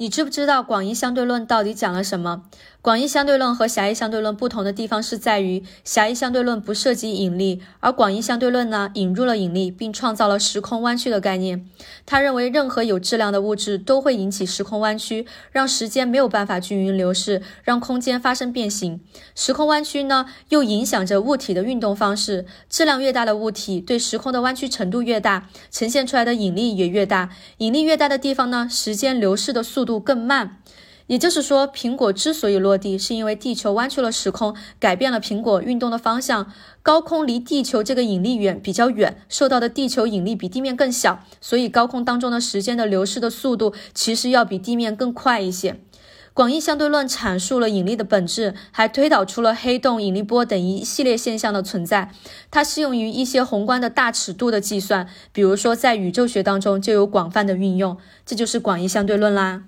你知不知道广义相对论到底讲了什么？广义相对论和狭义相对论不同的地方是在于，狭义相对论不涉及引力，而广义相对论呢引入了引力，并创造了时空弯曲的概念。他认为任何有质量的物质都会引起时空弯曲，让时间没有办法均匀流逝，让空间发生变形。时空弯曲呢又影响着物体的运动方式，质量越大的物体对时空的弯曲程度越大，呈现出来的引力也越大。引力越大的地方呢，时间流逝的速度度更慢。也就是说，苹果之所以落地，是因为地球弯曲了时空，改变了苹果运动的方向。高空离地球这个引力远比较远，受到的地球引力比地面更小，所以高空当中的时间的流逝的速度其实要比地面更快一些。广义相对论阐述了引力的本质，还推导出了黑洞、引力波等一系列现象的存在。它适用于一些宏观的大尺度的计算，比如说在宇宙学当中就有广泛的运用。这就是广义相对论啦。